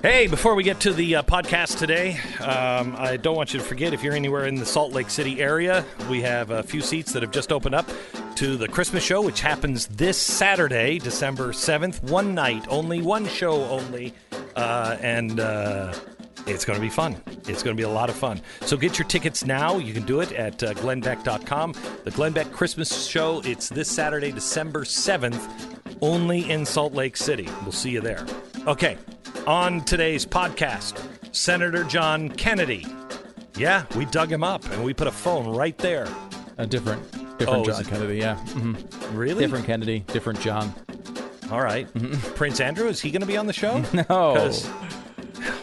Hey, before we get to the uh, podcast today, um, I don't want you to forget if you're anywhere in the Salt Lake City area, we have a few seats that have just opened up to the Christmas show, which happens this Saturday, December 7th. One night, only one show only. Uh, and. Uh, it's going to be fun. It's going to be a lot of fun. So get your tickets now. You can do it at uh, glennbeck.com. The Glenn Beck Christmas show, it's this Saturday, December 7th, only in Salt Lake City. We'll see you there. Okay, on today's podcast, Senator John Kennedy. Yeah, we dug him up and we put a phone right there. A different, Oh, different is John it- Kennedy. Yeah, hmm Really? different Kennedy, different John. All right. Prince Andrew, is he going to be on the show? No, 'Cause-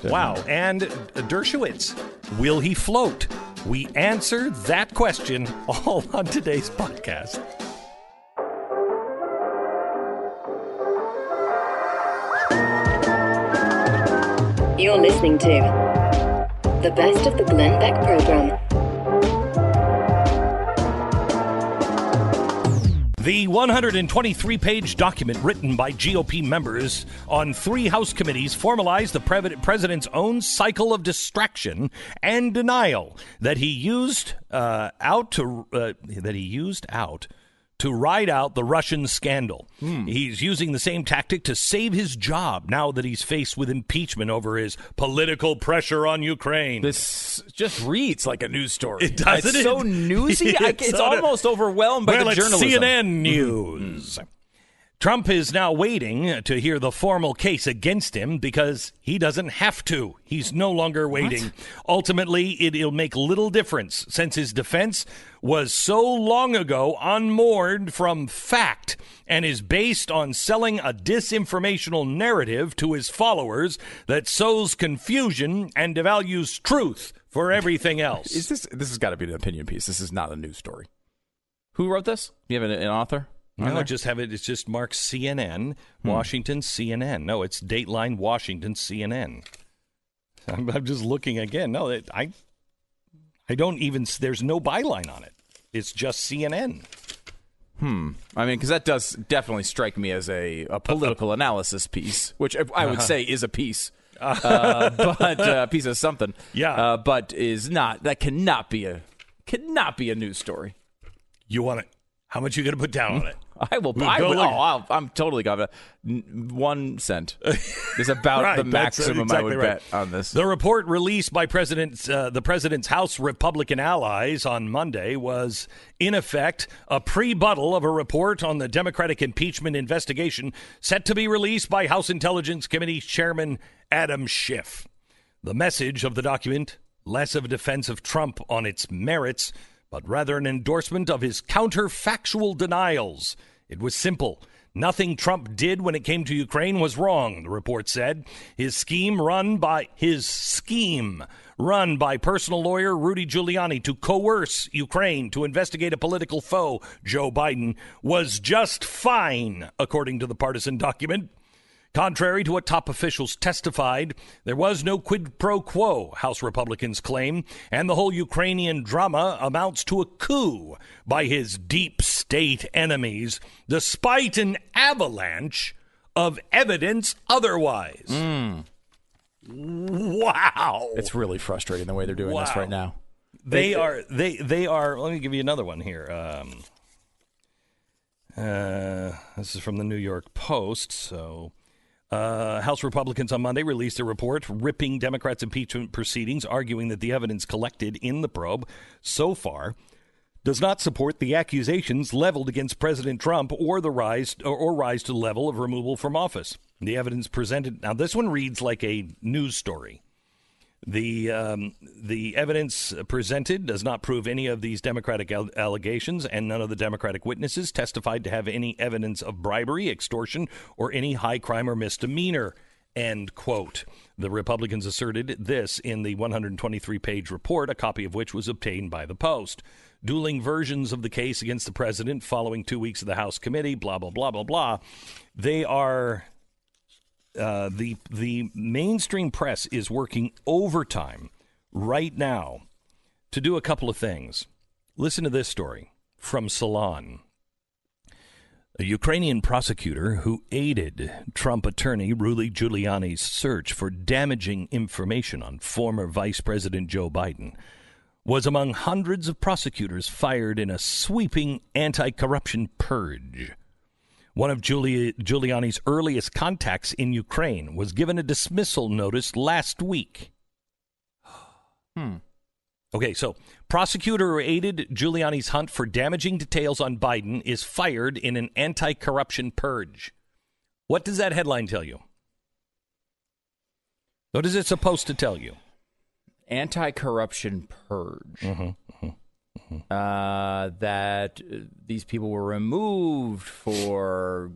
Wow. And Dershowitz, will he float? We answer that question all on today's podcast. You're listening to the best of the Glenn Beck program. The 123 page document written by GOP members on three House committees formalized the president's own cycle of distraction and denial that he used uh, out to uh, that he used out to ride out the Russian scandal. Hmm. He's using the same tactic to save his job now that he's faced with impeachment over his political pressure on Ukraine. this just reads like a news story. It does, It's it? so newsy. I, It's it's a- almost overwhelmed by well, the it's journalism. CNN News. Hmm. Hmm. Trump is now waiting to hear the formal case against him because he doesn't have to. He's no longer waiting. Ultimately, it'll make little difference since his defense was so long ago unmoored from fact and is based on selling a disinformational narrative to his followers that sows confusion and devalues truth for everything else. Is this? This has got to be an opinion piece. This is not a news story. Who wrote this? You have an, an author? No, just have it. It's just marked CNN, Washington CNN. No, it's Dateline Washington CNN. I'm, I'm just looking again. No, it, I, I don't even. There's no byline on it. It's just CNN. Hmm. I mean, because that does definitely strike me as a, a political analysis piece, which I- I would say is a piece, uh, but uh, a piece of something. Yeah. uh, but is not. That cannot be a cannot be a news story. You want it? How much you going to put down on it? I will. We'll I will oh, I'll, I'm totally got one cent. Is about Right, the maximum exactly I would right. bet on this. The report released by President, uh, the president's House Republican allies on Monday was, in effect, a pre-buttal of a report on the Democratic impeachment investigation set to be released by House Intelligence Committee Chairman Adam Schiff. The message of the document, less of a defense of Trump on its merits, but rather an endorsement of his counterfactual denials. It was simple. Nothing Trump did when it came to Ukraine was wrong, the report said. His scheme run by his scheme run by personal lawyer Rudy Giuliani to coerce Ukraine to investigate a political foe, Joe Biden, was just fine, according to the partisan document. Contrary to what top officials testified, there was no quid pro quo, House Republicans claim, and the whole Ukrainian drama amounts to a coup by his deep state enemies, despite an avalanche of evidence otherwise. Wow. it's really frustrating the way they're doing this right now. They are they they are. Let me give you another one here. Um, uh, this is from the New York Post. So, uh, House Republicans on Monday released a report ripping Democrats' impeachment proceedings, arguing that the evidence collected in the probe so far does not support the accusations leveled against President Trump or the rise or, or rise to the level of removal from office. The evidence presented now this one reads like a news story. The um, the evidence presented does not prove any of these Democratic al- allegations, and none of the Democratic witnesses testified to have any evidence of bribery, extortion, or any high crime or misdemeanor. End quote. The Republicans asserted this in the 123 page report, a copy of which was obtained by the Post. Dueling versions of the case against the president following two weeks of the House committee, blah, blah, blah, blah, blah. They are uh, the the mainstream press is working overtime right now to do a couple of things. Listen to this story from Salon. A Ukrainian prosecutor who aided Trump attorney Rudy Giuliani's search for damaging information on former Vice President Joe Biden was among hundreds of prosecutors fired in a sweeping anti corruption purge. One of Giuli- Giuliani's earliest contacts in Ukraine was given a dismissal notice last week. Hmm. Okay, so prosecutor who aided Giuliani's hunt for damaging details on Biden is fired in an anti-corruption purge. What does that headline tell you? What is it supposed to tell you? Anti-corruption purge. Mm-hmm, Uh, that uh, these people were removed for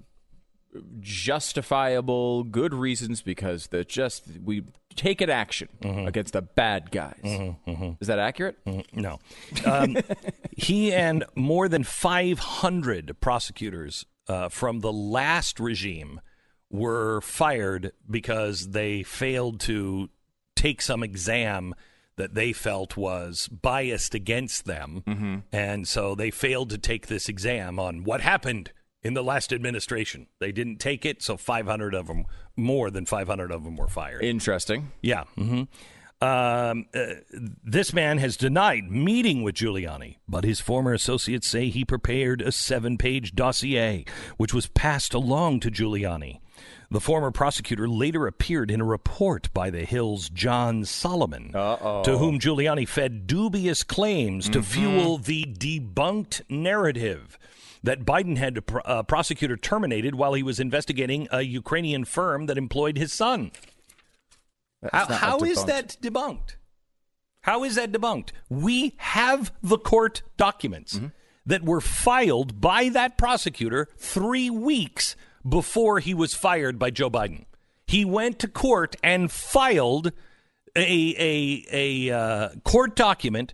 justifiable good reasons because they're just we take an action Mm-hmm. against the bad guys. Is that accurate? No. Um, he and more than 500 prosecutors uh, from the last regime were fired because they failed to take some exam that they felt was biased against them. And so they failed to take this exam on what happened in the last administration. They didn't take it, so 500 of them, more than 500 of them were fired. Interesting. Yeah. hmm Um, uh, this man has denied meeting with Giuliani, but his former associates say he prepared a seven page dossier, which was passed along to Giuliani. The former prosecutor later appeared in a report by the Hill's John Solomon, to whom Giuliani fed dubious claims to fuel the debunked narrative that Biden had a pr- uh, prosecutor terminated while he was investigating a Ukrainian firm that employed his son. How, how is that debunked? How is that debunked? We have the court documents Mm-hmm. that were filed by that prosecutor three weeks before he was fired by Joe Biden. He went to court and filed a a a uh, court document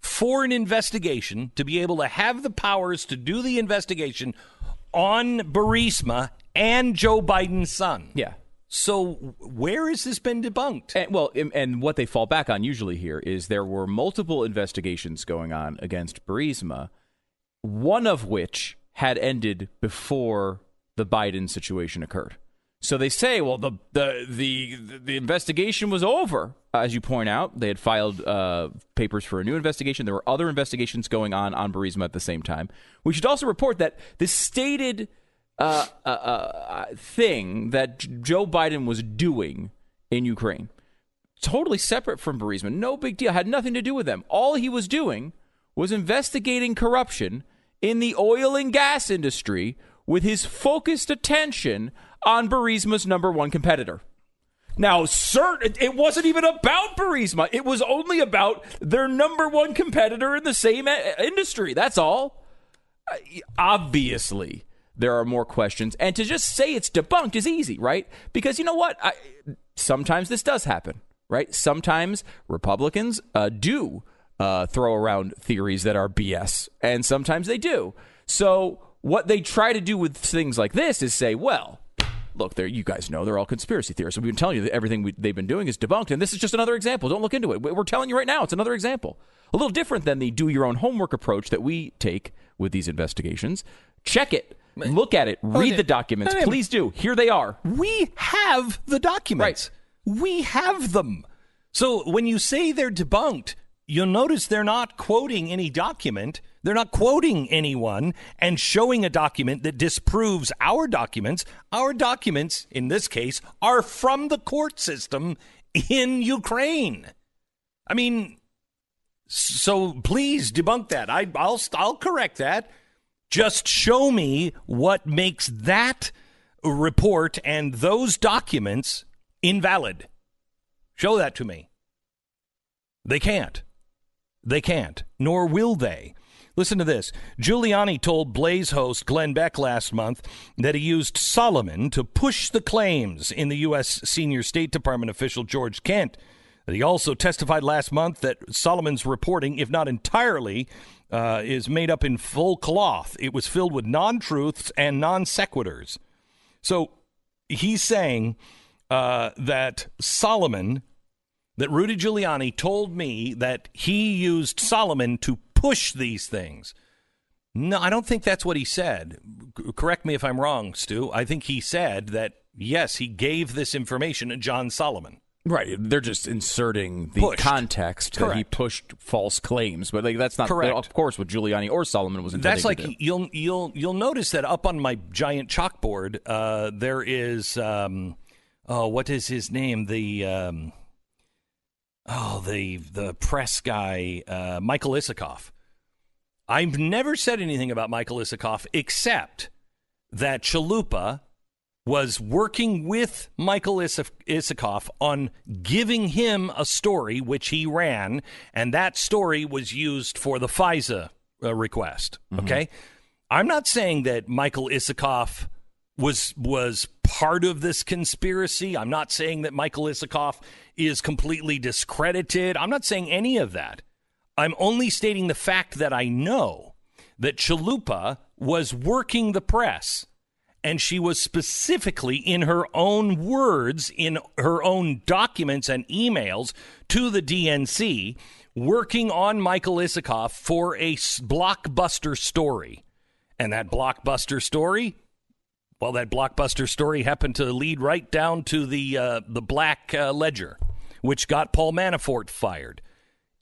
for an investigation to be able to have the powers to do the investigation on Burisma and Joe Biden's son. Yeah. So where has this been debunked? And, well, and, and what they fall back on usually here is there were multiple investigations going on against Burisma, one of which had ended before the Biden situation occurred. So they say, well, the the the the investigation was over. As you point out, they had filed uh, papers for a new investigation. There were other investigations going on on Burisma at the same time. We should also report that the stated uh, uh, uh, thing that Joe Biden was doing in Ukraine, totally separate from Burisma, no big deal, had nothing to do with them. All he was doing was investigating corruption in the oil and gas industry with his focused attention on Burisma's number one competitor. Now, certain it wasn't even about Burisma. It was only about their number one competitor in the same uh, industry. That's all. Uh, Obviously, there are more questions, and to just say it's debunked is easy, right? Because you know what? I, sometimes this does happen, right? Sometimes Republicans uh, do uh, throw around theories that are BS, and sometimes they do. So, what they try to do with things like this is say, well, look, there you guys know they're all conspiracy theorists. We've been telling you that everything we, they've been doing is debunked, and this is just another example. Don't look into it. We're telling you right now, it's another example. A little different than the do your own homework approach that we take with these investigations. Check it, look at it, oh, read yeah. the documents. I mean- Please do. Here they are. We have the documents. We have them. So when you say they're debunked, you'll notice they're not quoting any document. They're not quoting anyone and showing a document that disproves our documents. Our documents, in this case, are from the court system in Ukraine. I mean, so please debunk that. I, I'll I'll correct that. Just show me what makes that report and those documents invalid. Show that to me. They can't. They can't, nor will they. Listen to this. Giuliani told Blaze host Glenn Beck last month that he used Solomon to push the claims in the U.S. senior State Department official George Kent. He also testified last month that Solomon's reporting, if not entirely, uh, is made up in full cloth. It was filled with non truths and non sequiturs. So he's saying uh, that Solomon, that Rudy Giuliani told me that he used Solomon to push these things. No, I don't think that's what he said. C- correct me if I'm wrong, Stu. I think he said that yes, he gave this information to John Solomon. Right, they're just inserting the Pushed. context that he pushed false claims, but like that's not Correct. Of course, what Giuliani or Solomon was intending That's like to do. you'll you'll you'll notice that up on my giant chalkboard, uh, there is um, oh, what is his name? The um, oh, the the press guy, uh, Michael Isikoff. I've never said anything about Michael Isikoff except that Chalupa was working with Michael Is- Isikoff on giving him a story which he ran, and that story was used for the FISA uh, request. Okay, I'm not saying that Michael Isikoff was was part of this conspiracy. I'm not saying that Michael Isikoff is completely discredited. I'm not saying any of that. I'm only stating the fact that I know that Chalupa was working the press and she was specifically in her own words in her own documents and emails to the DNC working on Michael Isikoff for a blockbuster story. And that blockbuster story, well, that blockbuster story happened to lead right down to the uh, the Black uh, Ledger, which got Paul Manafort fired.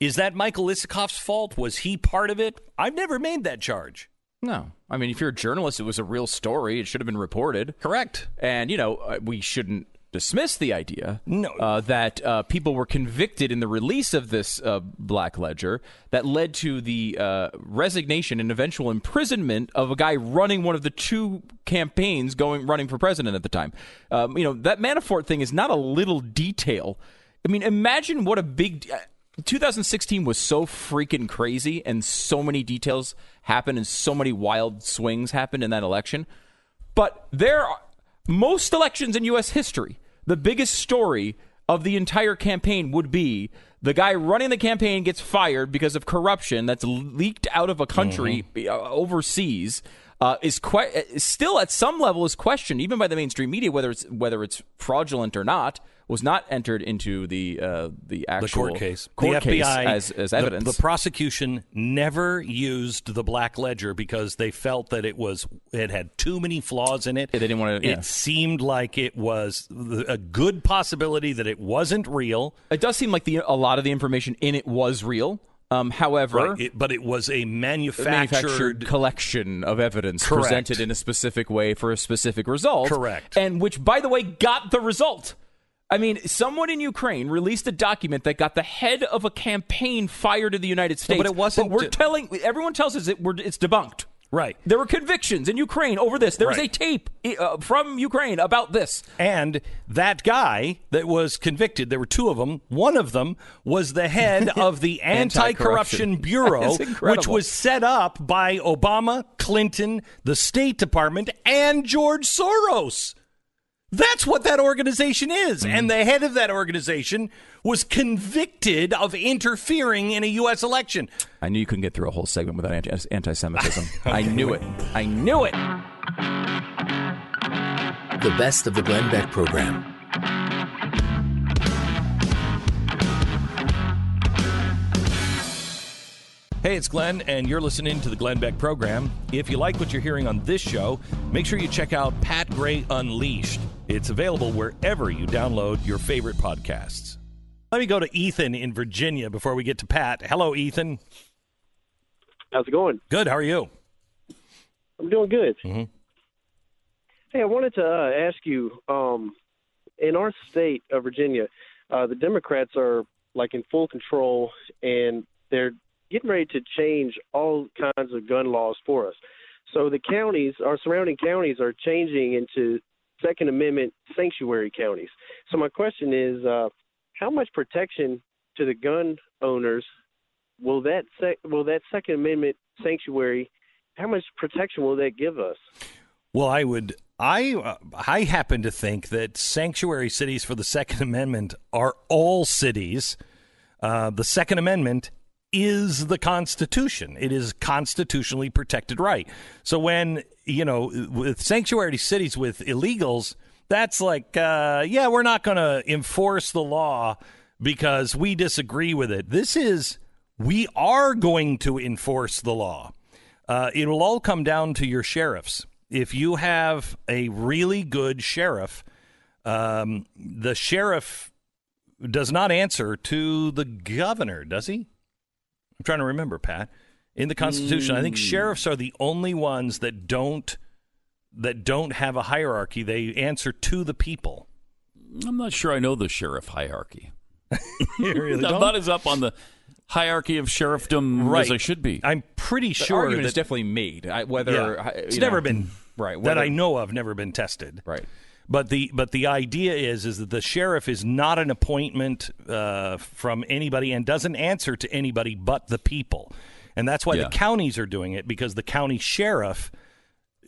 Is that Michael Isikoff's fault? Was he part of it? I've never made that charge. No, I mean, if you're a journalist, it was a real story. It should have been reported. Correct. And you know, uh, we shouldn't dismiss the idea No. uh, that uh, people were convicted in the release of this uh, Black Ledger that led to the uh, resignation and eventual imprisonment of a guy running one of the two campaigns going running for president at the time. Um, you know, that Manafort thing is not a little detail. I mean, imagine what a big. Uh, 2016 was so freaking crazy, and so many details happened, and so many wild swings happened in that election. But there are most elections in U.S. history, the biggest story of the entire campaign would be the guy running the campaign gets fired because of corruption that's leaked out of a country uh, overseas. Uh, is que- is still at some level is questioned even by the mainstream media whether it's whether it's fraudulent or not was not entered into the uh, the The actual court case. court the case FBI as, as the- evidence. The, prosecution never used the Black Ledger because they felt that it was it had too many flaws in it. Yeah, they didn't wanna- It yeah. seemed like it was a good possibility that it wasn't real. it does seem like the a lot of the information in it was real. Um, however, Right. It- but it was a manufactured, manufactured collection of evidence Correct. presented in a specific way for a specific result. Correct. And which, by the way, got the result. I mean, someone in Ukraine released a document that got the head of a campaign fired in the United States. but it wasn't we're d- telling everyone tells us it, we're, it's debunked. Right. There were convictions in Ukraine over this. There was a tape uh, from Ukraine about this. And that guy that was convicted, there were two of them. One of them was the head of the Anti Corruption Bureau, which was set up by Obama, Clinton, the State Department, and George Soros. That's what that organization is. Mm-hmm. And the head of that organization was convicted of interfering in a U.S. election. I knew you couldn't get through a whole segment without anti- anti-Semitism. I knew it. I knew it. The best of the Glenn Beck program. Hey, it's Glenn, and you're listening to the Glenn Beck program. If you like what you're hearing on this show, make sure you check out Pat Gray Unleashed. It's available wherever you download your favorite podcasts. Let me go to Ethan in Virginia before we get to Pat. Hello, Ethan. How's it going? Good. How are you? I'm doing good. Mhm. Hey, I wanted to uh, ask you. Um, in our state of Virginia, uh, the Democrats are like in full control, and they're getting ready to change all kinds of gun laws for us. So the counties, our surrounding counties, are changing into Second Amendment sanctuary counties. So my question is, uh, how much protection to the gun owners will that sec- will that Second Amendment sanctuary? How much protection will that give us? Well, I would. I uh, I happen to think that sanctuary cities for the Second Amendment are all cities. Uh, the Second Amendment is the Constitution. It is constitutionally protected right. So when you know with sanctuary cities with illegals, that's like, uh, yeah, we're not going to enforce the law because we disagree with it. This is we are going to enforce the law. Uh, it will all come down to your sheriffs. If you have a really good sheriff, um, the sheriff does not answer to the governor, does he? I'm trying to remember, Pat. In the Constitution, I think hmm. sheriffs are the only ones that don't that don't have a hierarchy. They answer to the people. I'm not sure I know the sheriff hierarchy. Really I'm don't? not as up on the hierarchy of sheriffdom Right. as I should be. I'm pretty The sure argument that is definitely made. I, whether yeah, it's you never been right that I know of. Never been tested. Right. But the but the idea is is that the sheriff is not an appointment uh, from anybody and doesn't answer to anybody but the people, and that's why Yeah. the counties are doing it because the county sheriff,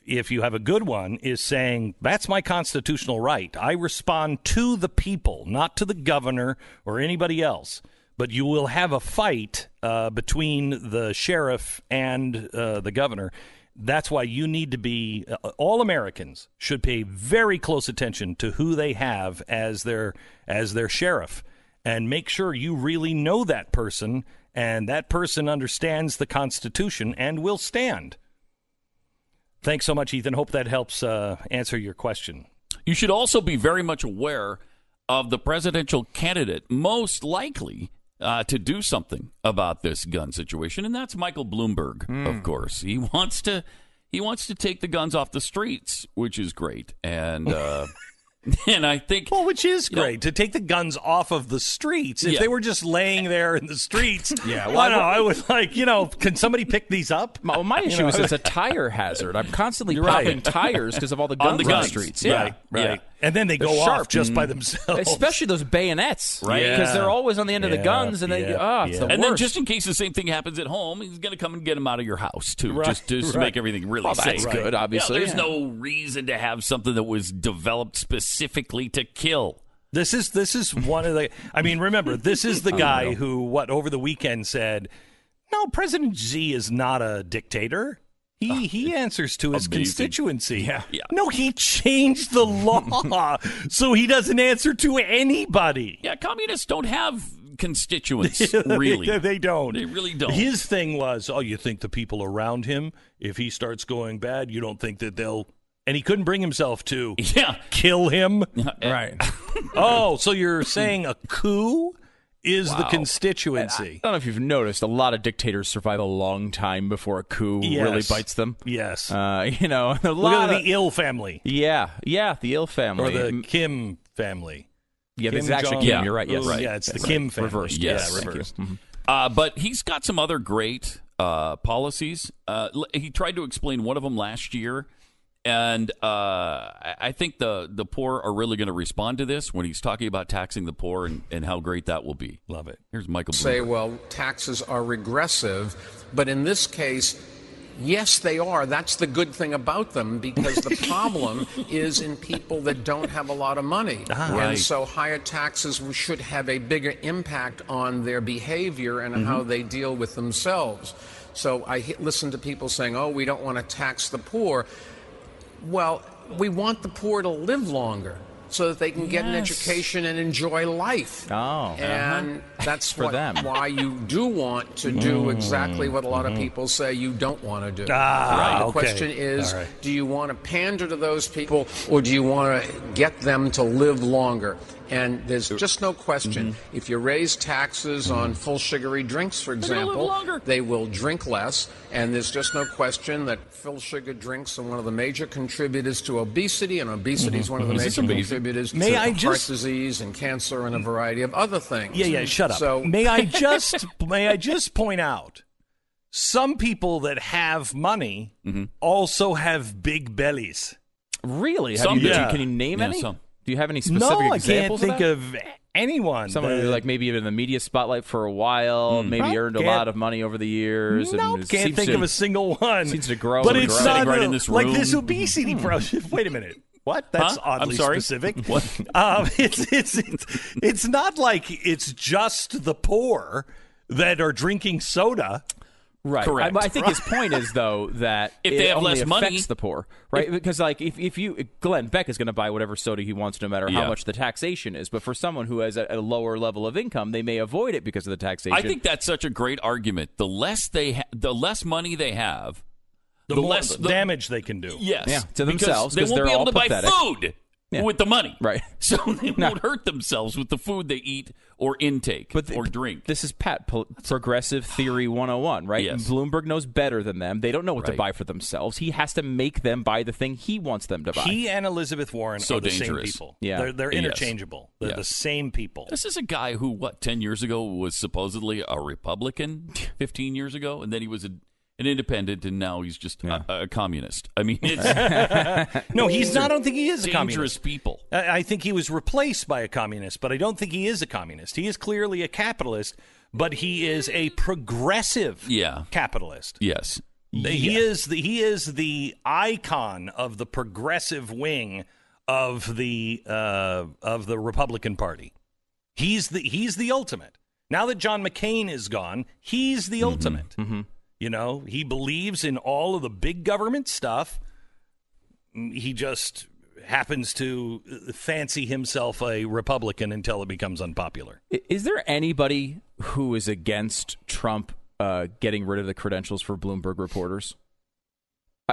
if you have a good one, is saying that's my constitutional right. I respond to the people, not to the governor or anybody else. But you will have a fight uh, between the sheriff and uh, the governor. That's why you need to be uh, all Americans should pay very close attention to who they have as their as their sheriff and make sure you really know that person and that person understands the constitution and will stand. Thanks so much Ethan. Hope that helps uh, answer your question. You should also be very much aware of the presidential candidate most likely uh, to do something about this gun situation, and that's Michael Bloomberg. Of course, he wants to he wants to take the guns off the streets, which is great, and uh, and I think Well, which is You know- great to take the guns off of the streets. If Yeah. they were just laying there in the streets, Yeah, well, well, I know. I- I would like, you know, can somebody pick these up? My, well, my issue know, is it's a tire hazard. I'm constantly You're right. popping tires because of all the On guns the on the guns. streets. Yeah. Yeah. Right, right. Yeah. And then they They're go off sharp. just by themselves. Especially those bayonets, Right. Because Yeah. they're always on the end of the Yeah, guns, and they yeah, ah, it's yeah. the and then just in case the same thing happens at home, he's going to come and get him out of your house too, Right, just, just to make everything really Well, safe. that's good, Yeah, obviously, there's yeah. no reason to have something that was developed specifically to kill. This is this is one of the. I mean, remember, this is the guy who what over the weekend said, "No, President Xi is not a dictator. He ah, he answers to his amazing. constituency. Yeah. Yeah. No, he changed the law so he doesn't answer to anybody. Yeah, communists don't have constituents, really. they, they don't. They really don't. His thing was, oh, you think the people around him, if he starts going bad, you don't think that they'll. And he couldn't bring himself to Yeah. kill him. right. Oh, so you're saying a coup is the Wow. constituency? I don't know if you've noticed, a lot of dictators survive a long time before a coup Yes. really bites them. Yes. Uh, you know, a Look lot at of the Ill family yeah, yeah, the ill family. or the Kim family. yeah, Kim this is actually Kim. Yeah. You're right. Yes, right. Yeah, it's the Yes. Kim family. reversed. Yes. Yeah, reversed. Uh, but he's got some other great uh, policies. Uh, he tried to explain one of them last year, and uh, I I think the the poor are really going to respond to this when he's talking about taxing the poor and, and how great that will be. Love it. Here's Michael. say, well, taxes are regressive, but in this case, yes, they are. That's the good thing about them because the problem is in people that don't have a lot of money. Right. And so higher taxes should have a bigger impact on their behavior and how they deal with themselves. So I listen to people saying, oh, we don't want to tax the poor. Well, we want the poor to live longer so that they can get an education and enjoy life. Oh, uh-huh. and that's For what, them. why you do want to do exactly what a lot of people say you don't want to do. Ah, the okay. question is, right. do you want to pander to those people or do you want to get them to live longer? And there's just no question. Mm-hmm. If you raise taxes on full sugary drinks, for example, they will drink less. And there's just no question that full sugar drinks are one of the major contributors to obesity, and obesity is one of the Is major contributors Mm-hmm. May to I heart just- disease and cancer and a variety of other things. Yeah, yeah. Shut up. So may I just may I just point out some people that have money Mm-hmm. also have big bellies. really? Have Some you, do. Can you name Yeah, any? some. Do you have any specific no, I can't examples? think that? of anyone. Someone who, like maybe in the media spotlight for a while, maybe Well, earned a lot of money over the years. No, and can't think to- of a single one. seems to grow but it's grow. not right in this like this obesity problem. Wait a minute. What? That's Huh? I'm sorry? specific. What? Um, it's, it's it's it's not like it's just the poor that are drinking soda. Right. Correct. I, I think his point is though that If it they have only less affects money- the poor, right? because like if, if you Glenn Beck is going to buy whatever soda he wants, no matter how much the taxation is. But for someone who has a, a lower level of income, they may avoid it because of the taxation. I think that's such a great argument. The less they, ha- the less money they have, The, more less the- damage they can do. Yes, Yeah, to themselves because themselves, They 'cause won't they're be able all to buy food Yeah. with the money, Right. So they No. won't hurt themselves with the food they eat or intake But the- or drink. This is Pat po- progressive theory 101, right? Yes. Bloomberg knows better than them. They don't know what Right. to buy for themselves. He has to make them buy the thing he wants them to buy. He and Elizabeth Warren So are the same dangerous. people. Yeah. They're, they're Yes. interchangeable. They're Yes. the same people. This is a guy who, what, 10 years ago was supposedly a Republican, 15 years ago, and then he was a, an independent, and now he's just a, a communist. I mean, it's No, he's not. I don't think he is a dangerous communist. people. I I think he was replaced by a communist, but I don't think he is a communist. He is clearly a capitalist, but he is a progressive Yeah. capitalist. Yes. He is the he is the icon of the progressive wing of the uh, of the Republican Party. He's the he's the ultimate. Now that John McCain is gone, he's the ultimate. You know, he believes in all of the big government stuff. He just happens to fancy himself a Republican until it becomes unpopular. Is there anybody who is against Trump uh, getting rid of the credentials for Bloomberg reporters?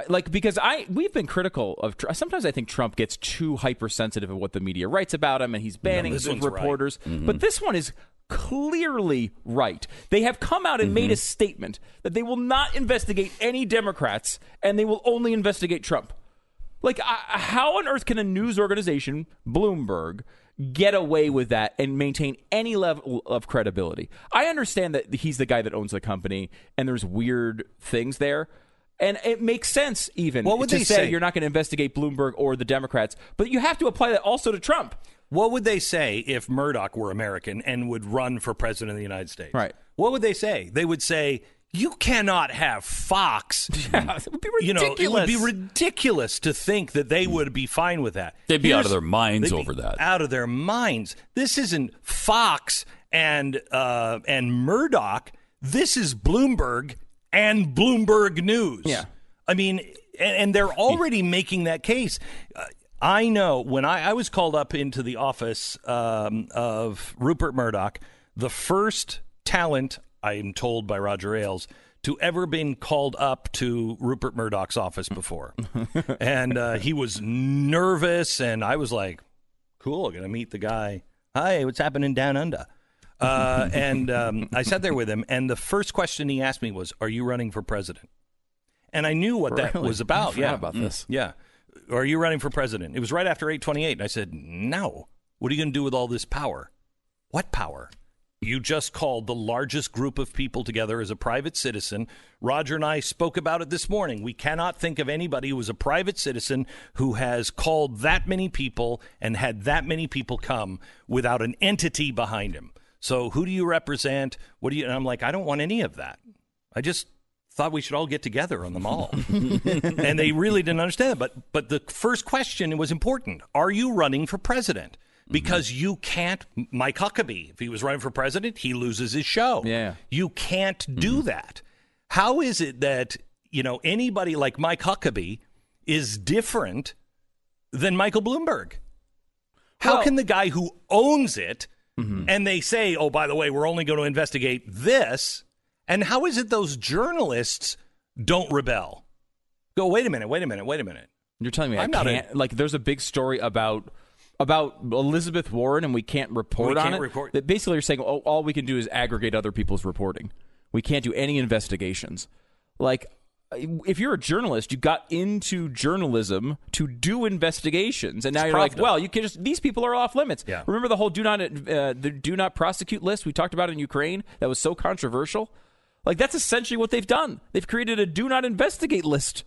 Like because I we've been critical of sometimes I think Trump gets too hypersensitive of what the media writes about him and he's banning those one's right. reporters. Mm-hmm. But this one is clearly right. They have come out and made mm-hmm. a statement that they will not investigate any Democrats and they will only investigate Trump. Like, I, how on earth can a news organization, Bloomberg, get away with that and maintain any level of credibility? I understand that he's the guy that owns the company and there's weird things there. And it makes sense, even What would to they say, say? you're not going to investigate Bloomberg or the Democrats, but you have to apply that also to Trump. What would they say if Murdoch were American and would run for president of the United States? Right. What would they say? They would say, "You cannot have Fox." Yeah, it would be You know, it would be ridiculous. ridiculous to think that they would be fine with that. They'd be out of their minds they'd be over that. Out of their minds. This isn't Fox and uh, and Murdoch. This is Bloomberg and Bloomberg News. Yeah. I mean, and, and they're already making that case. Uh, I know when I, I was called up into the office um, of Rupert Murdoch, the first talent, I'm told by Roger Ailes, to ever been called up to Rupert Murdoch's office before. and uh, he was nervous, and I was like, cool, going to meet the guy. Hi, what's happening down under? Uh, and um, I sat there with him, and the first question he asked me was, Are you running for president? And I knew what that was about. Yeah, about this. Yeah. Are you running for president? It was right after 828. And I said, No. What are you going to do with all this power? What power? You just called the largest group of people together as a private citizen. Roger and I spoke about it this morning. We cannot think of anybody who is a private citizen who has called that many people and had that many people come without an entity behind him. So, who do you represent? What do you? And I'm like, I don't want any of that. I just thought we should all get together on the mall. and they really didn't understand it. But but the first question was important: Are you running for president? Mm-hmm. Because you can't. Mike Huckabee, if he was running for president, he loses his show. Yeah. you can't do mm-hmm. that. How is it that you know anybody like Mike Huckabee is different than Michael Bloomberg? How Well- can the guy who owns it Mm-hmm. and they say, oh, by the way, we're only going to investigate this? And how is it those journalists don't rebel? Go, wait a minute, wait a minute, wait a minute. You're telling me I I'm not a- can't like there's a big story about about Elizabeth Warren and we can't report We on can't it. report- That basically you're saying oh, all we can do is aggregate other people's reporting. We can't do any investigations. Like if you're a journalist, you got into journalism to do investigations, and now It's you're like, well, you can just these people are off limits. Yeah. Remember the whole do not uh, the do not prosecute list we talked about in Ukraine that was so controversial. Like that's essentially what they've done. They've created a do not investigate list.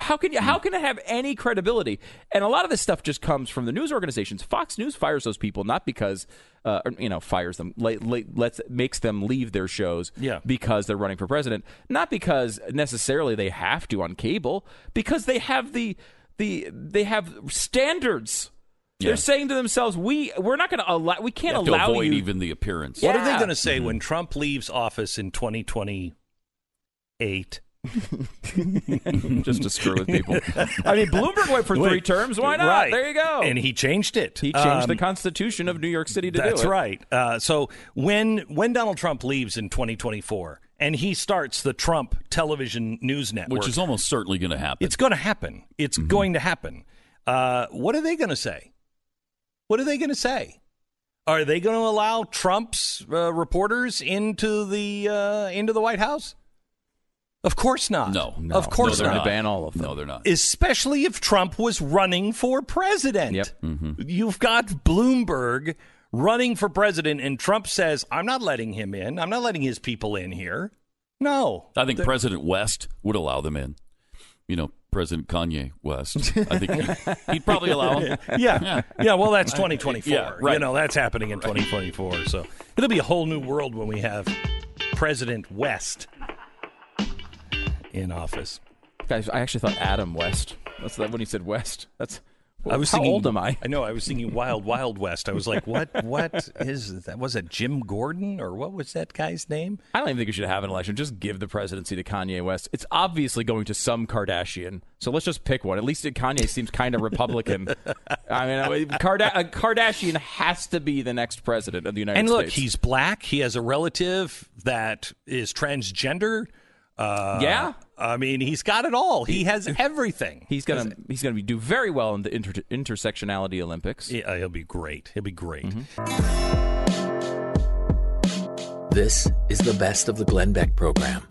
How can you? How can it have any credibility? And a lot of this stuff just comes from the news organizations. Fox News fires those people not because, uh, or, you know, fires them, let, let, lets makes them leave their shows, Yeah. because they're running for president. Not because necessarily they have to on cable, because they have the the they have standards. Yeah. They're saying to themselves, "We we're not going to allow. We can't You have to allow avoid you." even the appearance. What are they going to say when Trump leaves office in 2028? just to screw with people. I mean, Bloomberg went for three Wait. terms. Why not? Right. There you go. And he changed it. He changed the Um, Constitution of New York City to do it. That's right. Uh, so when when Donald Trump leaves in 2024 and he starts the Trump television news network, Which is almost certainly going to happen. it's going to happen. It's Mm-hmm. going to happen. Uh, what are they going to say? What are they going to say? Are they going to allow Trump's uh, reporters into the uh, into the White House? Of course not. no, No. of course no, they're not. Gonna ban all of them. No, they're not. Especially if Trump was running for president. Yep. Mm-hmm. You've got Bloomberg running for president, and Trump says, "I'm not letting him in. I'm not letting his people in here." No, I think President West would allow them in. You know, President Kanye West. I think he, he'd probably allow him. yeah, yeah. Well, that's 2024. Yeah, right. You know, that's happening in 2024. So it'll be a whole new world when we have President West in office. Guys, I actually thought Adam West. That's that when he said West. That's. I was how thinking, old am I? I know. I was thinking Wild Wild West. I was like, what? What is that? Was it Jim Gordon or what was that guy's name? I don't even think we should have an election. Just give the presidency to Kanye West. It's obviously going to some Kardashian. So let's just pick one. At least Kanye seems kind of Republican. I mean, Karda- uh, Kardashian has to be the next president of the United States. And look, States. he's black. He has a relative that is transgender. Uh, Yeah. I mean, he's got it all. He has everything. He's gonna he's gonna be do very well in the inter- intersectionality Olympics. Yeah, he'll be great. He'll be great. This is the best of the Glenn Beck program.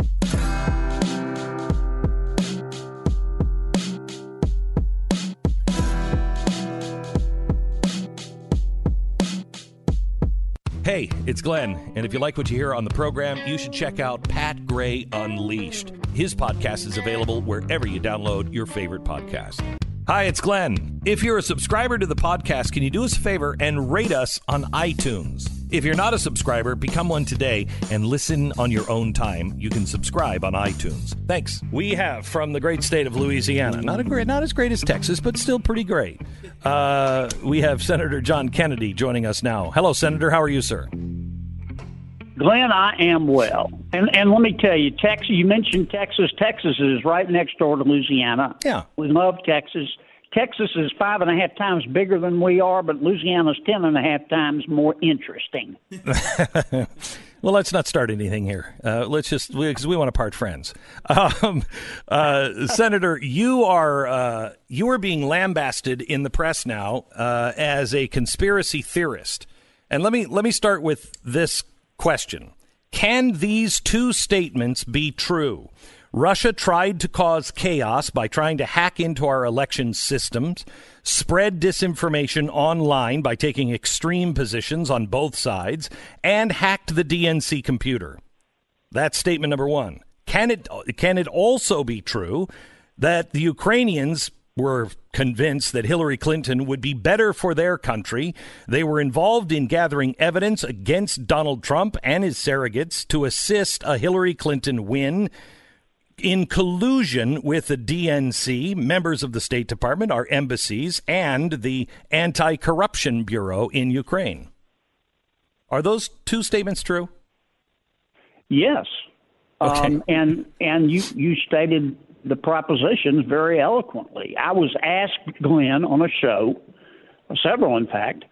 Hey, it's Glenn, and if you like what you hear on the program, you should check out Pat Gray Unleashed. His podcast is available wherever you download your favorite podcast. Hi, it's Glenn. If you're a subscriber to the podcast, can you do us a favor and rate us on iTunes? If you're not a subscriber, become one today and listen on your own time. You can subscribe on iTunes. Thanks. We have from the great state of Louisiana, not a great, not as great as Texas, but still pretty great. Uh, we have Senator John Kennedy joining us now. Hello, Senator. How are you, sir? Glenn, I am well. And and let me tell you, Texas. You mentioned Texas. Texas is right next door to Louisiana. Yeah. we love Texas. Texas is five and a half times bigger than we are, but Louisiana's ten and a half times more interesting. Well, let's not start anything here. Uh, let's just because we, want to part friends. Um, uh, Senator, you are uh, you are being lambasted in the press now uh, as a conspiracy theorist, and let me let me start with this question: Can these two statements be true? Russia tried to cause chaos by trying to hack into our election systems, spread disinformation online by taking extreme positions on both sides, and hacked the DNC computer. That's statement number one. Can it can it also be true that the Ukrainians were convinced that Hillary Clinton would be better for their country? They were involved in gathering evidence against Donald Trump and his surrogates to assist a Hillary Clinton win in collusion with the DNC, members of the State Department, our embassies, and the Anti Corruption Bureau in Ukraine. Are those two statements true? Yes, Okay. um, and and you you stated the propositions very eloquently. I was asked, Glenn, on a show, several in fact,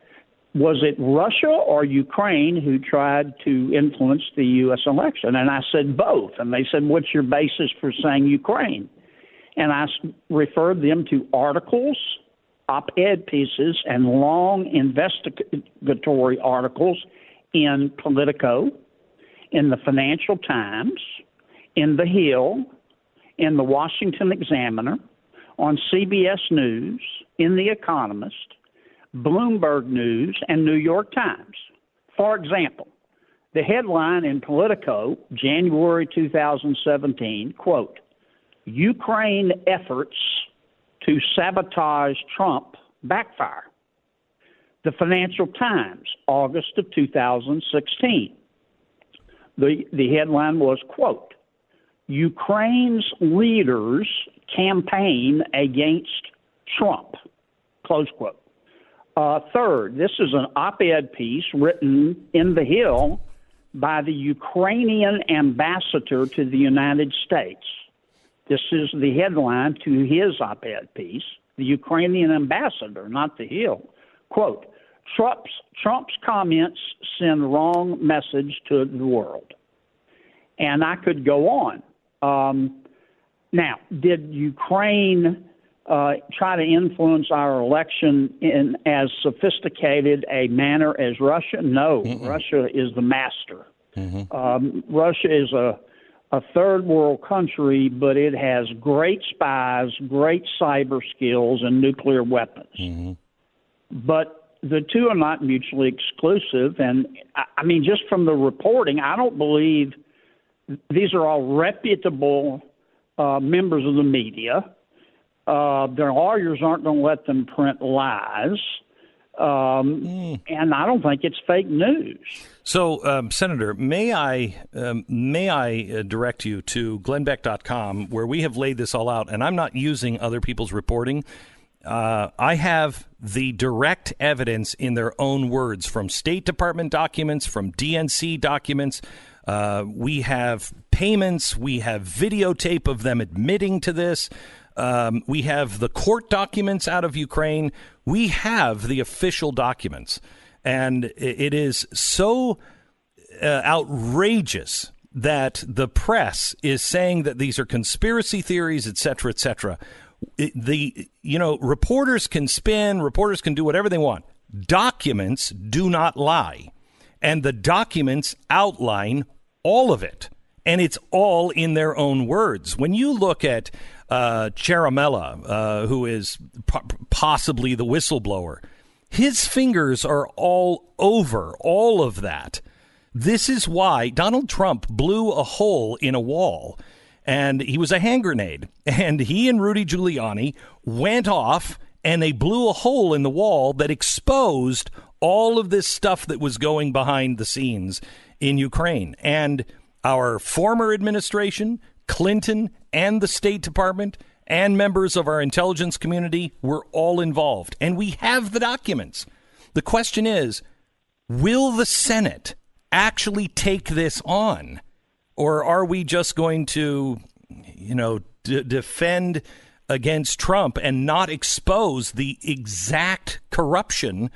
was it Russia or Ukraine who tried to influence the U.S. election? And I said both. And they said, what's your basis for saying Ukraine? And I referred them to articles, op ed pieces, and long investigatory articles in Politico, in the Financial Times, in The Hill, in the Washington Examiner, on CBS News, in The Economist, Bloomberg News, and New York Times. For example, the headline in Politico, January 2017, quote, Ukraine efforts to sabotage Trump backfire. The Financial Times, August of 2016. The, the headline was, quote, Ukraine's leaders campaign against Trump, close quote. Uh, third, this is an op ed piece written in The Hill by the Ukrainian ambassador to the United States. This is the headline to his op ed piece, the Ukrainian ambassador, not The Hill. Quote Trump's, Trump's comments send wrong message to the world. and I could go on. Um, now, did Ukraine uh, try to influence our election in as sophisticated a manner as Russia? No, mm Russia is the master. Mm-hmm. Um, Russia is a a third world country, but it has great spies, great cyber skills, and nuclear weapons. Mm-hmm. But the two are not mutually exclusive. And I mean, just from the reporting, I don't believe these are all reputable uh, members of the media. Uh, their lawyers aren't going to let them print lies. Um, mm. And I don't think it's fake news. So, um, Senator, may I um, may I uh, direct you to glennbeck.com where we have laid this all out, and I'm not using other people's reporting. Uh, I have the direct evidence in their own words from State Department documents, from DNC documents. Uh, we have payments. We have videotape of them admitting to this. Um, we have the court documents out of Ukraine. We have the official documents. And it is so uh, outrageous that the press is saying that these are conspiracy theories, et cetera, et cetera. the you know reporters can spin, reporters can do whatever they want. Documents do not lie, and the documents outline all of it, and it's all in their own words. When you look at uh, uh, who is po- possibly the whistleblower, his fingers are all over all of that. This is why Donald Trump blew a hole in a wall, and he was a hand grenade. And he and Rudy Giuliani went off and they blew a hole in the wall that exposed all of this stuff that was going behind the scenes in Ukraine. And our former administration, Clinton, and the State Department and members of our intelligence community were all involved. And we have the documents. The question is will the Senate actually take this on? Or are we just going to, you know, d- defend against Trump and not expose the exact corruption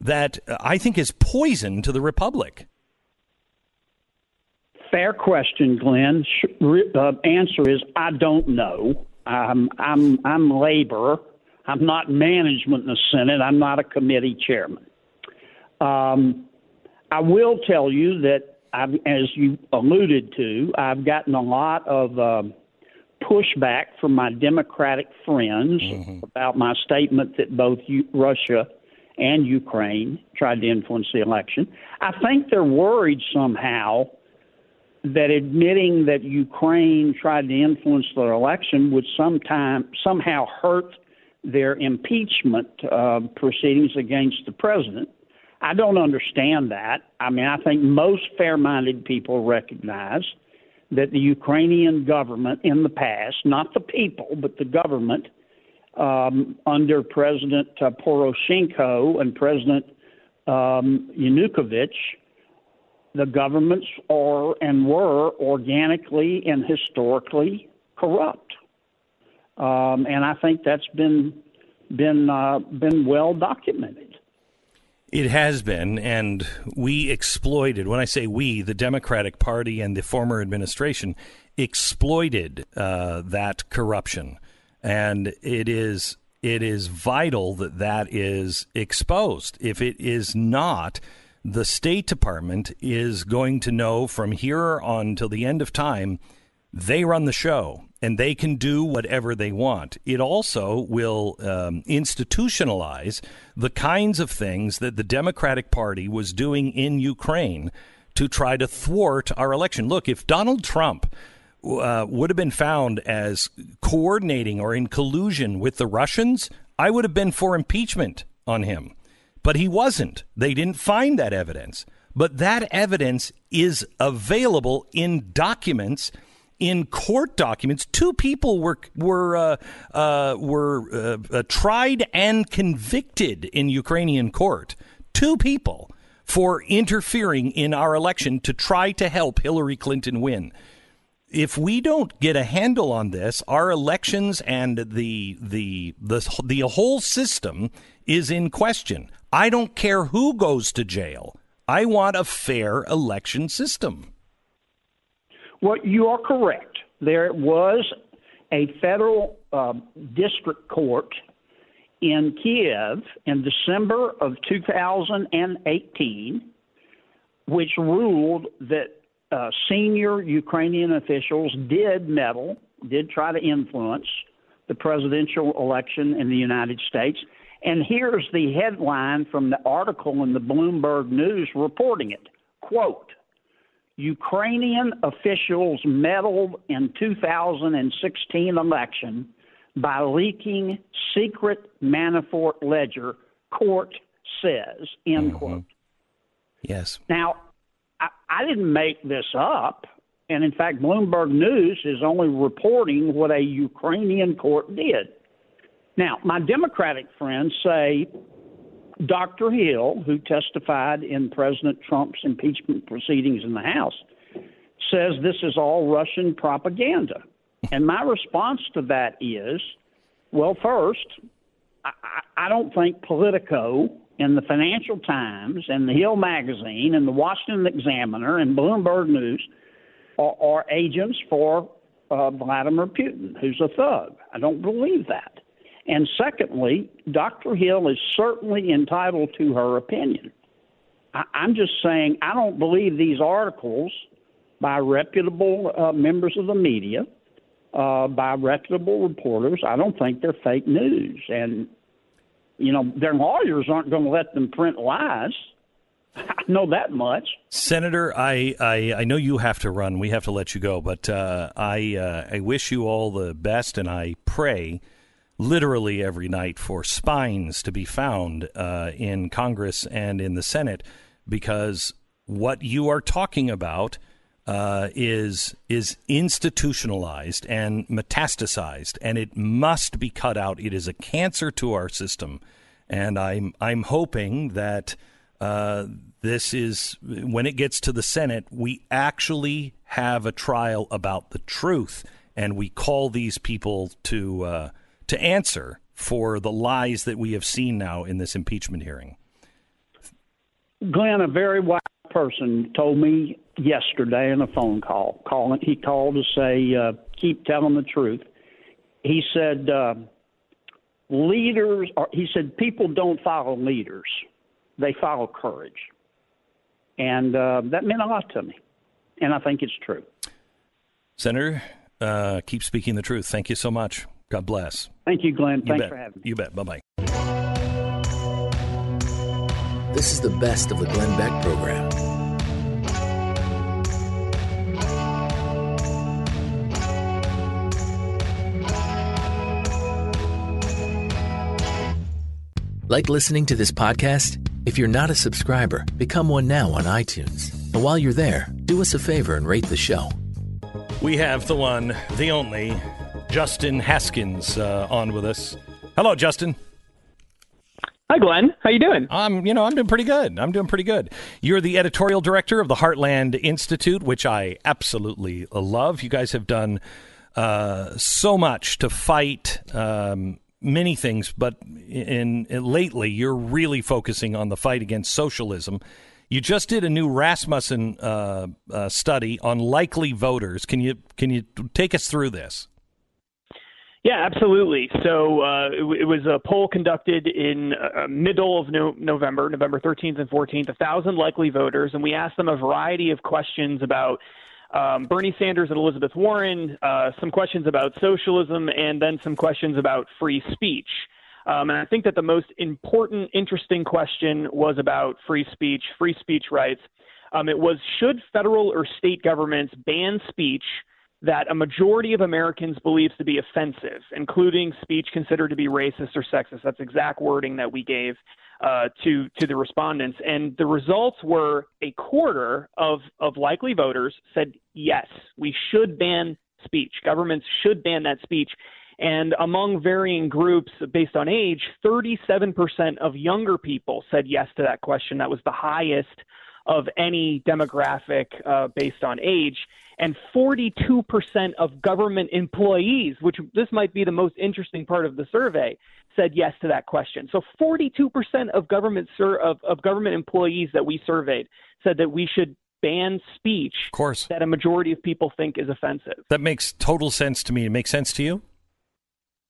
that uh, I think is poison to the Republic? Fair question, Glenn. Uh, answer is I don't know. I'm I'm I'm labor. I'm not management in the Senate. I'm not a committee chairman. Um, I will tell you that, I've, as you alluded to, I've gotten a lot of uh, pushback from my Democratic friends mm-hmm. about my statement that both U- Russia and Ukraine tried to influence the election. I think they're worried somehow that admitting that Ukraine tried to influence their election would sometime somehow hurt their impeachment uh, proceedings against the president. I don't understand that. I mean, I think most fair-minded people recognize that the Ukrainian government in the past, not the people, but the government um, under President uh, Poroshenko and President um, Yanukovych the governments are and were organically and historically corrupt, um, and I think that's been been uh, been well documented. It has been, and we exploited. When I say we, the Democratic Party and the former administration exploited uh, that corruption, and it is it is vital that that is exposed. If it is not, the State Department is going to know from here on till the end of time they run the show and they can do whatever they want. It also will um, institutionalize the kinds of things that the Democratic Party was doing in Ukraine to try to thwart our election. Look, if Donald Trump uh, would have been found as coordinating or in collusion with the Russians, I would have been for impeachment on him. But he wasn't. They didn't find that evidence. But that evidence is available in documents, in court documents. Two people were were uh, uh, were uh, uh tried and convicted in Ukrainian court. Two people for interfering in our election to try to help Hillary Clinton win if we don't get a handle on this, our elections and the the the the whole system is in question. I don't care who goes to jail. I want a fair election system. Well, you are correct. There was a federal uh, district court in Kiev in December of 2018, which ruled that uh, senior Ukrainian officials did meddle, did try to influence the presidential election in the United States. And here's the headline from the article in the Bloomberg News reporting it. Quote, Ukrainian officials meddled in 2016 election by leaking secret Manafort ledger, court says, end mm-hmm. quote. Yes. Now, I, I didn't make this up. And in fact, Bloomberg News is only reporting what a Ukrainian court did. Now, my Democratic friends say Dr. Hill, who testified in President Trump's impeachment proceedings in the House, says this is all Russian propaganda. And my response to that is well, first, I, I don't think Politico and the Financial Times and the Hill Magazine and the Washington Examiner and Bloomberg News are, are agents for uh, Vladimir Putin, who's a thug. I don't believe that. And secondly, Dr. Hill is certainly entitled to her opinion. I, I'm just saying I don't believe these articles by reputable uh, members of the media, uh, by reputable reporters. I don't think they're fake news. And, you know, their lawyers aren't going to let them print lies. I know that much. Senator, I, I, I know you have to run. We have to let you go, but uh, I uh, I wish you all the best, and I pray literally every night for spines to be found uh, in Congress and in the Senate because what you are talking about uh, is is institutionalized and metastasized, and it must be cut out. It is a cancer to our system, and I'm I'm hoping that uh, this is when it gets to the Senate, we actually have a trial about the truth, and we call these people to uh, to answer for the lies that we have seen now in this impeachment hearing. Glenn, a very wise person told me yesterday in a phone call. Calling, he called to say, uh, "Keep telling the truth." He said, uh, "Leaders," are, he said, "People don't follow leaders; they follow courage," and uh, that meant a lot to me, and I think it's true. Senator, uh, keep speaking the truth. Thank you so much. God bless. Thank you, Glenn. You Thanks bet. for having me. You bet. Bye bye. This is the best of the Glenn Beck program. Like listening to this podcast? If you're not a subscriber, become one now on iTunes. And while you're there, do us a favor and rate the show. We have the one, the only, Justin Haskins uh, on with us. Hello, Justin. Hi, Glenn. How you doing? I'm, you know, I'm doing pretty good. I'm doing pretty good. You're the editorial director of the Heartland Institute, which I absolutely love. You guys have done uh, so much to fight um, many things, but in, in, lately you're really focusing on the fight against socialism. You just did a new Rasmussen uh, uh, study on likely voters. Can you can you take us through this? Yeah, absolutely. So uh, it, it, was a poll conducted in uh, middle of no- November, November 13th and 14th, a thousand likely voters, and we asked them a variety of questions about um, Bernie Sanders and Elizabeth Warren, uh, some questions about socialism, and then some questions about free speech. Um, and I think that the most important, interesting question was about free speech, free speech rights. Um, it was should federal or state governments ban speech that a majority of Americans believes to be offensive, including speech considered to be racist or sexist. That's exact wording that we gave uh, to to the respondents, and the results were a quarter of of likely voters said yes, we should ban speech. Governments should ban that speech. And among varying groups based on age, 37% of younger people said yes to that question. That was the highest of any demographic uh, based on age and 42% of government employees, which this might be the most interesting part of the survey, said yes to that question. So 42% of government sur- of, of government employees that we surveyed said that we should ban speech of course. that a majority of people think is offensive. That makes total sense to me. It makes sense to you?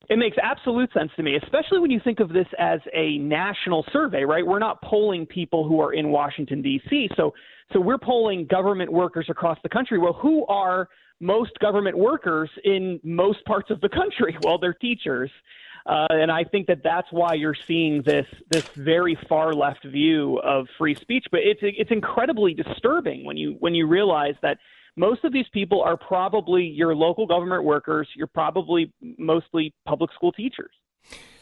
It makes absolute sense to me, especially when you think of this as a national survey, right? We're not polling people who are in Washington D.C. So so we're polling government workers across the country. Well, who are most government workers in most parts of the country? Well, they're teachers. Uh, and I think that that's why you're seeing this this very far left view of free speech. But it's it's incredibly disturbing when you when you realize that most of these people are probably your local government workers. You're probably mostly public school teachers.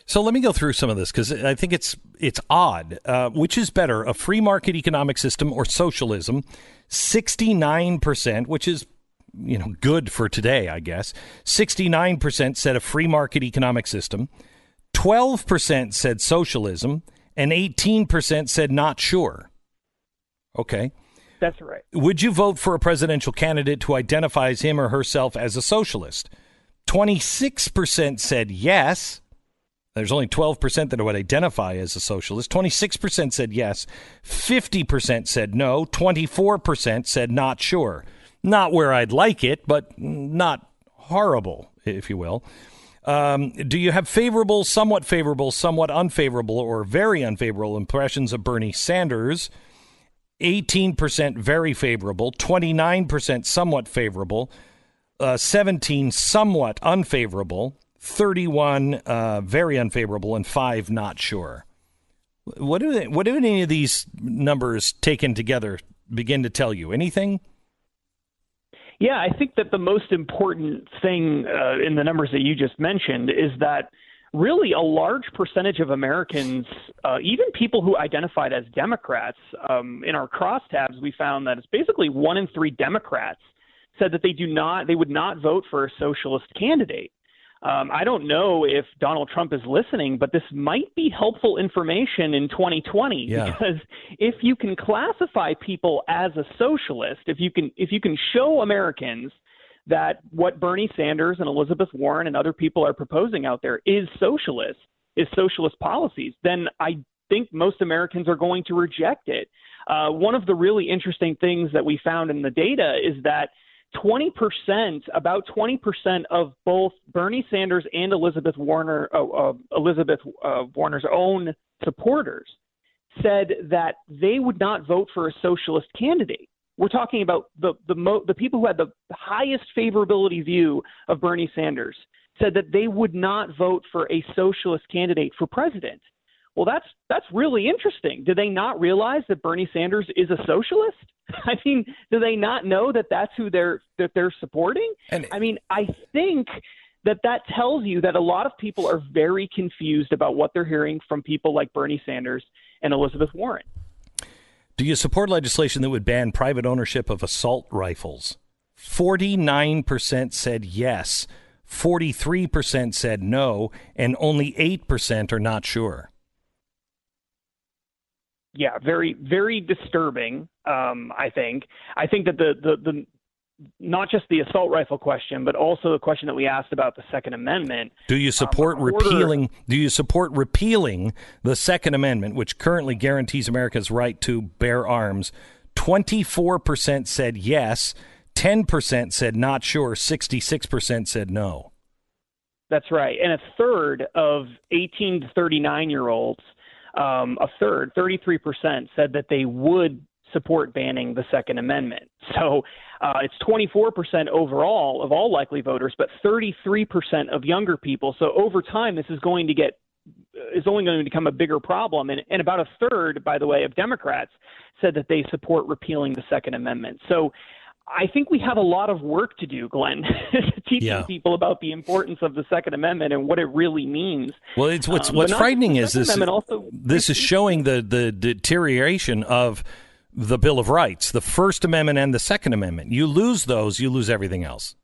So let me go through some of this because I think it's it's odd. Uh, which is better, a free market economic system or socialism? Sixty nine percent, which is you know good for today, I guess. Sixty nine percent said a free market economic system. Twelve percent said socialism, and eighteen percent said not sure. Okay. That's right. Would you vote for a presidential candidate who identifies him or herself as a socialist? 26% said yes. There's only 12% that would identify as a socialist. 26% said yes. 50% said no. 24% said not sure. Not where I'd like it, but not horrible, if you will. Um, do you have favorable, somewhat favorable, somewhat unfavorable, or very unfavorable impressions of Bernie Sanders? 18% very favorable, 29% somewhat favorable, uh, 17 somewhat unfavorable, 31 uh, very unfavorable, and 5 not sure. What do they, what do any of these numbers taken together begin to tell you? Anything? Yeah, I think that the most important thing uh, in the numbers that you just mentioned is that really a large percentage of Americans, uh, even people who identified as Democrats, um, in our crosstabs, we found that it's basically one in three Democrats said that they do not, they would not vote for a socialist candidate. Um, I don't know if Donald Trump is listening, but this might be helpful information in 2020 Yeah. because if you can classify people as a socialist, if you can if you can show Americans that what Bernie Sanders and Elizabeth Warren and other people are proposing out there is socialist, is socialist policies, then I think most Americans are going to reject it. Uh, one of the really interesting things that we found in the data is that 20%, about 20% of both Bernie Sanders and Elizabeth Warner, uh, uh, Elizabeth Warner's own supporters said that they would not vote for a socialist candidate. We're talking about the the, mo- the people who had the highest favorability view of Bernie Sanders said that they would not vote for a socialist candidate for president. Well, that's that's really interesting. Do they not realize that Bernie Sanders is a socialist? I mean, do they not know that that's who they're that they're supporting? And- I mean, I think that that tells you that a lot of people are very confused about what they're hearing from people like Bernie Sanders and Elizabeth Warren. Do you support legislation that would ban private ownership of assault rifles? 49% said yes, 43% said no, and only 8% are not sure. yeah, very very disturbing. Um, I think. I think that the, the the not just the assault rifle question, but also the question that we asked about the Second Amendment. Do you support Um, a quarter- repealing do you support repealing the second amendment which currently guarantees America's right to bear arms? 24% said yes, 10% said not sure, 66% said no. That's right, and a third of 18 to 39 year olds, um, a third, 33 percent, said that they would support banning the Second Amendment. So uh, it's 24 percent overall of all likely voters, but 33 percent of younger people. So over time, this is going to get is only going to become a bigger problem. And, and about a third, by the way, of Democrats said that they support repealing the Second Amendment. So I think we have a lot of work to do, Glenn, teaching Yeah. people about the importance of the Second Amendment and what it really means. Well, it's what's Um, what's frightening is this. Also this is showing the the deterioration of the Bill of Rights, the First Amendment and the Second Amendment. You lose those, you lose everything else.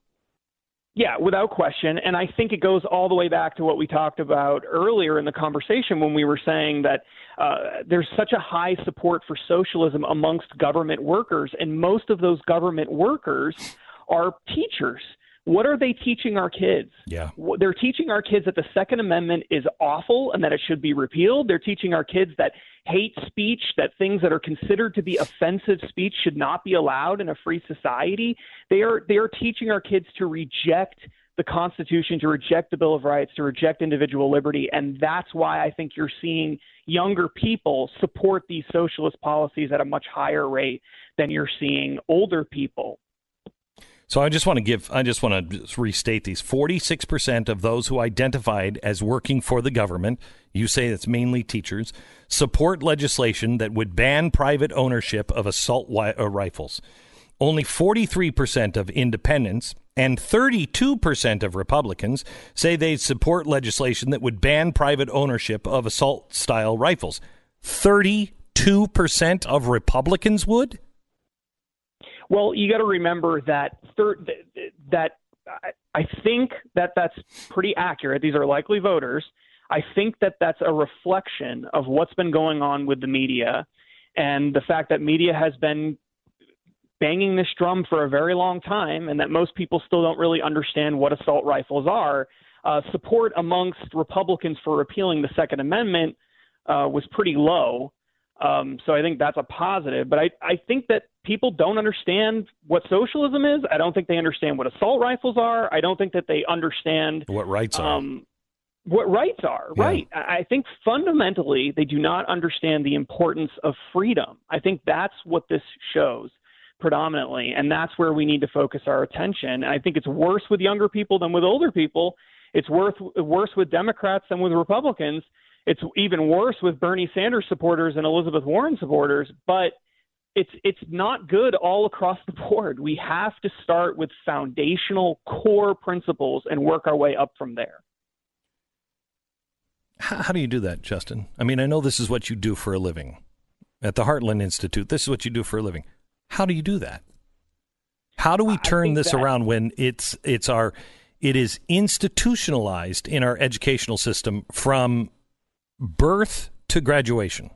Yeah, without question. And I think it goes all the way back to what we talked about earlier in the conversation when we were saying that uh, there's such a high support for socialism amongst government workers, and most of those government workers are teachers. What are they teaching our kids? Yeah. They're teaching our kids that the Second Amendment is awful and that it should be repealed. They're teaching our kids that hate speech, that things that are considered to be offensive speech should not be allowed in a free society. They are they are teaching our kids to reject the Constitution, to reject the Bill of Rights, to reject individual liberty. And that's why I think you're seeing younger people support these socialist policies at a much higher rate than you're seeing older people. So I just want to give, I just want to restate these. 46% of those who identified as working for the government, you say it's mainly teachers, support legislation that would ban private ownership of assault wi- uh, rifles. Only 43% of independents and 32% of Republicans say they support legislation that would ban private ownership of assault style rifles. 32% of Republicans would? Well, you got to remember that third, that I think that that's pretty accurate. These are likely voters. I think that that's a reflection of what's been going on with the media and the fact that media has been banging this drum for a very long time and that most people still don't really understand what assault rifles are. Uh, support amongst Republicans for repealing the Second Amendment uh, was pretty low. Um, so I think that's a positive. But I, I think that people don't understand what socialism is. I don't think they understand what assault rifles are. I don't think that they understand what rights are. Um, what rights are, Yeah. right? I think fundamentally they do not understand the importance of freedom. I think that's what this shows predominantly, and that's where we need to focus our attention. And I think it's worse with younger people than with older people. It's worth, worse with Democrats than with Republicans. It's even worse with Bernie Sanders supporters and Elizabeth Warren supporters. But it's it's not good all across the board. We have to start with foundational core principles and work our way up from there. How, how do you do that, Justin? I mean, I know this is what you do for a living at the Heartland Institute. This is what you do for a living. How do you do that? How do we turn this that- around when it's it's our it is institutionalized in our educational system from birth to graduation?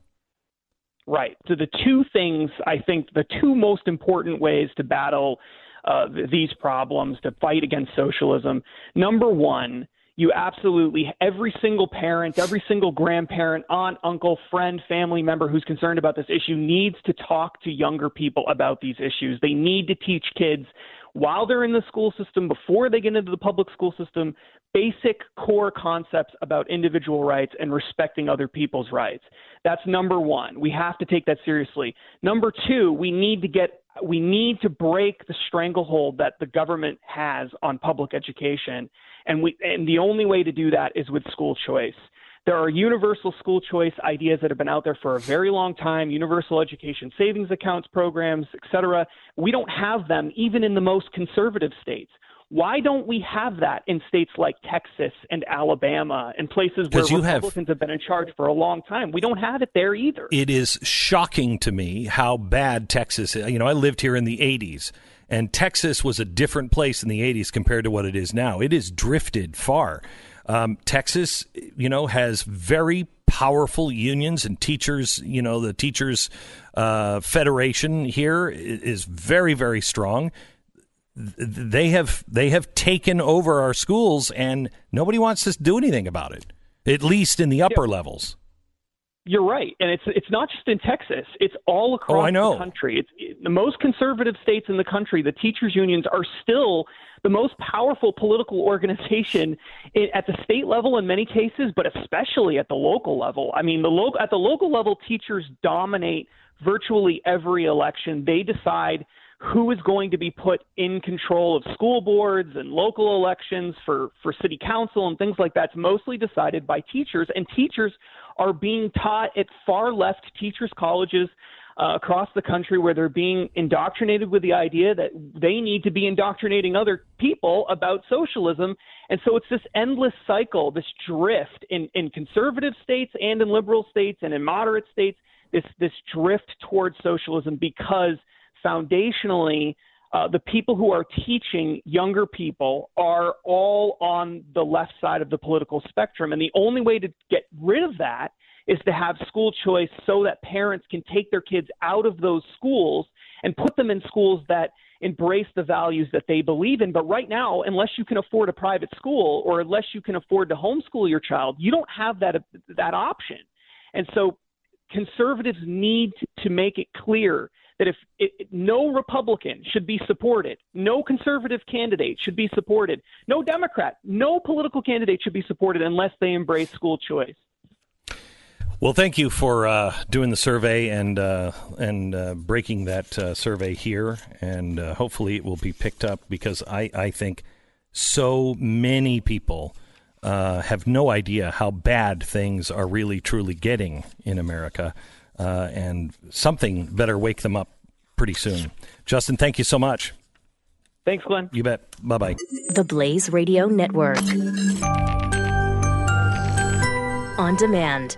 Right. So the two things I think the two most important ways to battle uh, these problems to fight against socialism. Number one, you absolutely every single parent, every single grandparent, aunt, uncle, friend, family member who's concerned about this issue needs to talk to younger people about these issues. They need to teach kids while they're in the school system, before they get into the public school system, basic core concepts about individual rights and respecting other people's rights. That's number one. We have to take that seriously. Number two, we need to get we need to break the stranglehold that the government has on public education. And we and the only way to do that is with school choice. There are universal school choice ideas that have been out there for a very long time, universal education savings accounts programs, et cetera. We don't have them even in the most conservative states. Why don't we have that in states like Texas and Alabama and places where you have- Republicans have been in charge for a long time? We don't have it there either. It is shocking to me how bad Texas is. You know, I lived here in the 80s, and Texas was a different place in the 80s compared to what it is now. It has drifted far. Um, Texas, you know, has very powerful unions and teachers. You know, the teachers' uh, federation here is very, very strong. They have they have taken over our schools, and nobody wants to do anything about it. At least in the upper levels. You're right, and it's it's not just in Texas; it's all across Oh, I know. the country. It's it- the most conservative states in the country. The teachers' unions are still the most powerful political organization at the state level in many cases, but especially at the local level. I mean, the local at the local level, teachers dominate virtually every election. They decide who is going to be put in control of school boards and local elections for, for city council and things like that. It's mostly decided by teachers, and teachers are being taught at far left teachers' colleges uh, across the country where they're being indoctrinated with the idea that they need to be indoctrinating other people about socialism. And so it's this endless cycle, this drift in, in conservative states and in liberal states and in moderate states, this, this drift towards socialism because foundationally, uh, the people who are teaching younger people are all on the left side of the political spectrum. And the only way to get rid of that is to have school choice so that parents can take their kids out of those schools and put them in schools that embrace the values that they believe in. But right now, unless you can afford a private school or unless you can afford to homeschool your child, you don't have that that option. And so conservatives need to make it clear that if it, no Republican should be supported, no conservative candidate should be supported, no Democrat, no political candidate should be supported unless they embrace school choice. Well, thank you for uh, doing the survey and uh, and uh, breaking that uh, survey here, and uh, hopefully it will be picked up because I, I think so many people uh, have no idea how bad things are really truly getting in America, and something better wake them up pretty soon. Justin, thank you so much. Thanks, Glenn. You bet. Bye bye. The Blaze Radio Network. On demand.